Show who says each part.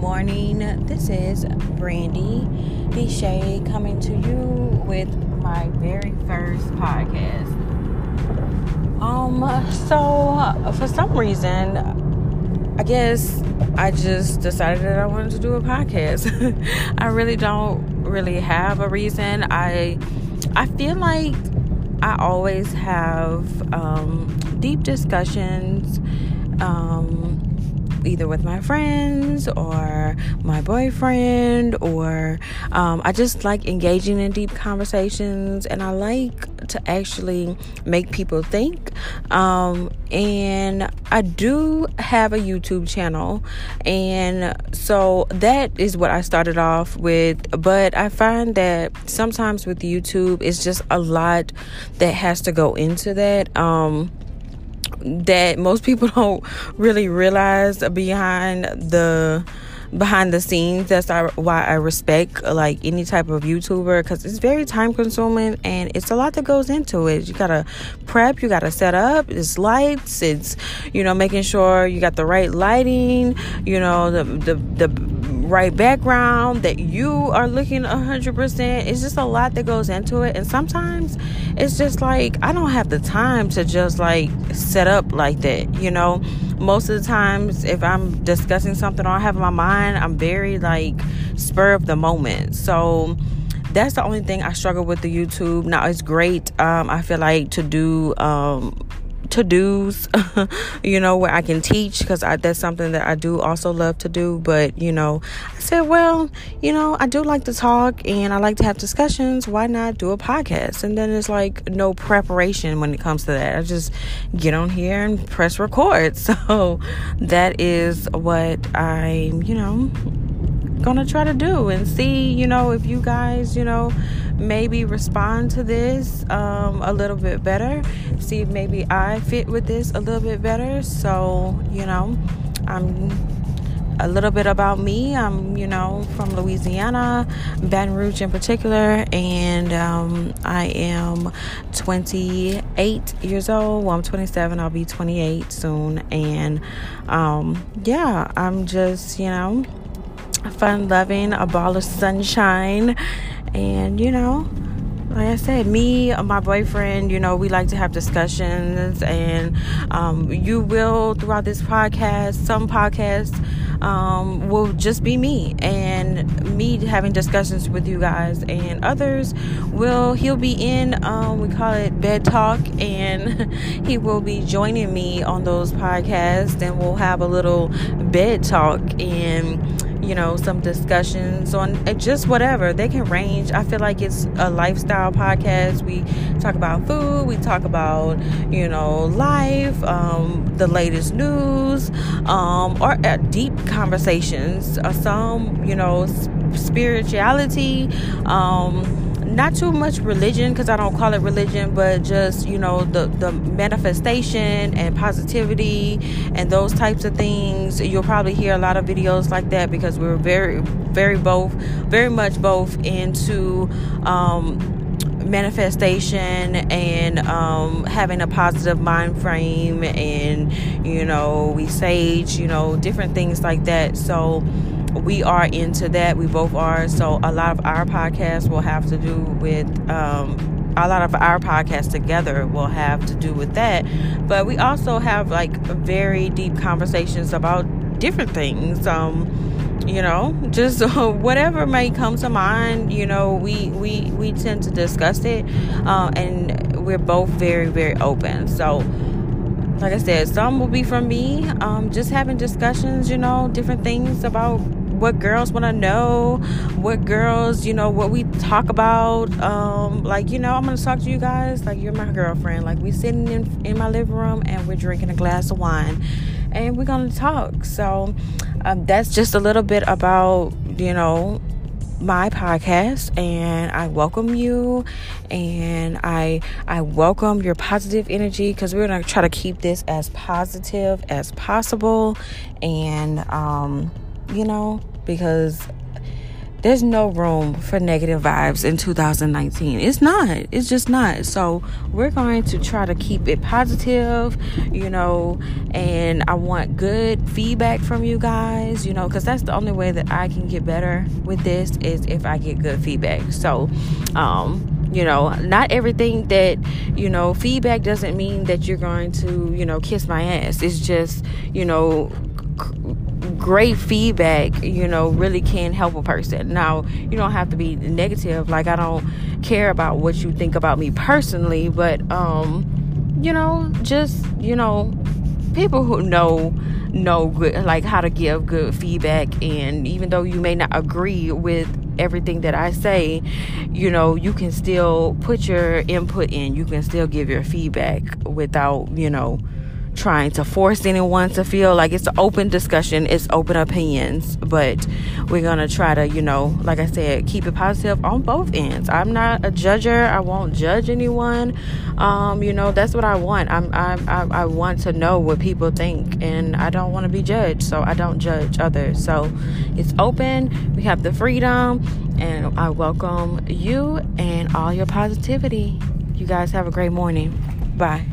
Speaker 1: morning. This is Brandy Deshay coming to you with my very first podcast. Um, so for some reason, I guess I just decided that I wanted to do a podcast. I really don't really have a reason. I I feel like I always have um, deep discussions. Um, either with my friends or my boyfriend, or um, I just like engaging in deep conversations and I like to actually make people think. Um, and I do have a YouTube channel, and so that is what I started off with. But I find that sometimes with YouTube, it's just a lot that has to go into that. Um, that most people don't really realize behind the behind the scenes. That's why i respect like any type of youtuber because it's very time consuming and it's a lot that goes into it. You gotta prep you gotta set up it's lights it's you know making sure you got the right lighting you know the the, the right background, that you are looking 100%. It's just a lot that goes into it. And sometimes it's just like, I don't have the time to just like set up like that, you know? Most of the times, if I'm discussing something or I have in my mind, I'm very like spur of the moment. So, that's the only thing I struggle with the YouTube. Now it's great. Um, I feel like to do um, to dos, you know, where I can teach because that's something that I do also love to do. But, you know, I said, well, you know, I do like to talk and I like to have discussions. Why not do a podcast? And then it's like no preparation when it comes to that. I just get on here and press record. So that is what I'm, you know, gonna try to do and see, you know, if you guys, you know, maybe respond to this um, a little bit better. See maybe I fit with this a little bit better. So, you know, I'm a little bit about me. I'm, you know, from Louisiana, Baton Rouge in particular, and um, I am 28 years old. Well, I'm 27. I'll be 28 soon, and um, yeah, I'm just, you know fun loving, a ball of sunshine. And, you know, like I said, me, my boyfriend, you know, we like to have discussions, and um, you will throughout this podcast. Some podcasts um, will just be me and me having discussions with you guys, and others will he'll be in. Um, we call it bed talk, and he will be joining me on those podcasts, and we'll have a little bed talk and you know, some discussions on eh, just whatever. They can range. I feel like it's a lifestyle podcast. We talk about food, we talk about, you know, life, um, the latest news, um, or uh, deep conversations. Uh, some, you know, spirituality. Um, not too much religion because I don't call it religion, but just you know the the manifestation and positivity and those types of things. You'll probably hear a lot of videos like that because we're very very both very much both into um, manifestation and um, having a positive mind frame and you know we sage you know different things like that so we are into that. We both are. So a lot of our podcasts will have to do with um, a lot of our podcasts together will have to do with that. But we also have like very deep conversations about different things. Um, you know, just whatever may come to mind. You know, we we we tend to discuss it, uh, and we're both very very open. So like I said, some will be from me, um, just having discussions, you know, different things about what girls want to know, what girls, you know, what we talk about. Um, like, you know, I'm going to talk to you guys like you're my girlfriend. Like, we're sitting in, in my living room and we're drinking a glass of wine and we're going to talk. So, um, that's just a little bit about, you know, my podcast and I welcome you and I I welcome your positive energy because we're gonna try to keep this as positive as possible and um you know because there's no room for negative vibes in 2019. It's not. It's just not. So we're going to try to keep it positive, you know, and I want good feedback from you guys, you know, because that's the only way that I can get better with this is if I get good feedback. So, um, you know not everything that you know feedback doesn't mean that you're going to you know kiss my ass it's just you know great feedback, you know, really can help a person. Now, you don't have to be negative. Like I don't care about what you think about me personally, but um, you know, just, you know, people who know know good like how to give good feedback and even though you may not agree with everything that I say, you know, you can still put your input in. You can still give your feedback without, you know, trying to force anyone to feel like it's an open discussion, it's open opinions, but we're gonna try to, you know, like I said, keep it positive on both ends. I'm not a judger. I won't judge anyone. Um, you know, that's what I want. I'm, I'm I, I want to know what people think, and I don't want to be judged, so I don't judge others. So it's open. We have the freedom, and I welcome you and all your positivity. You guys have a great morning. Bye.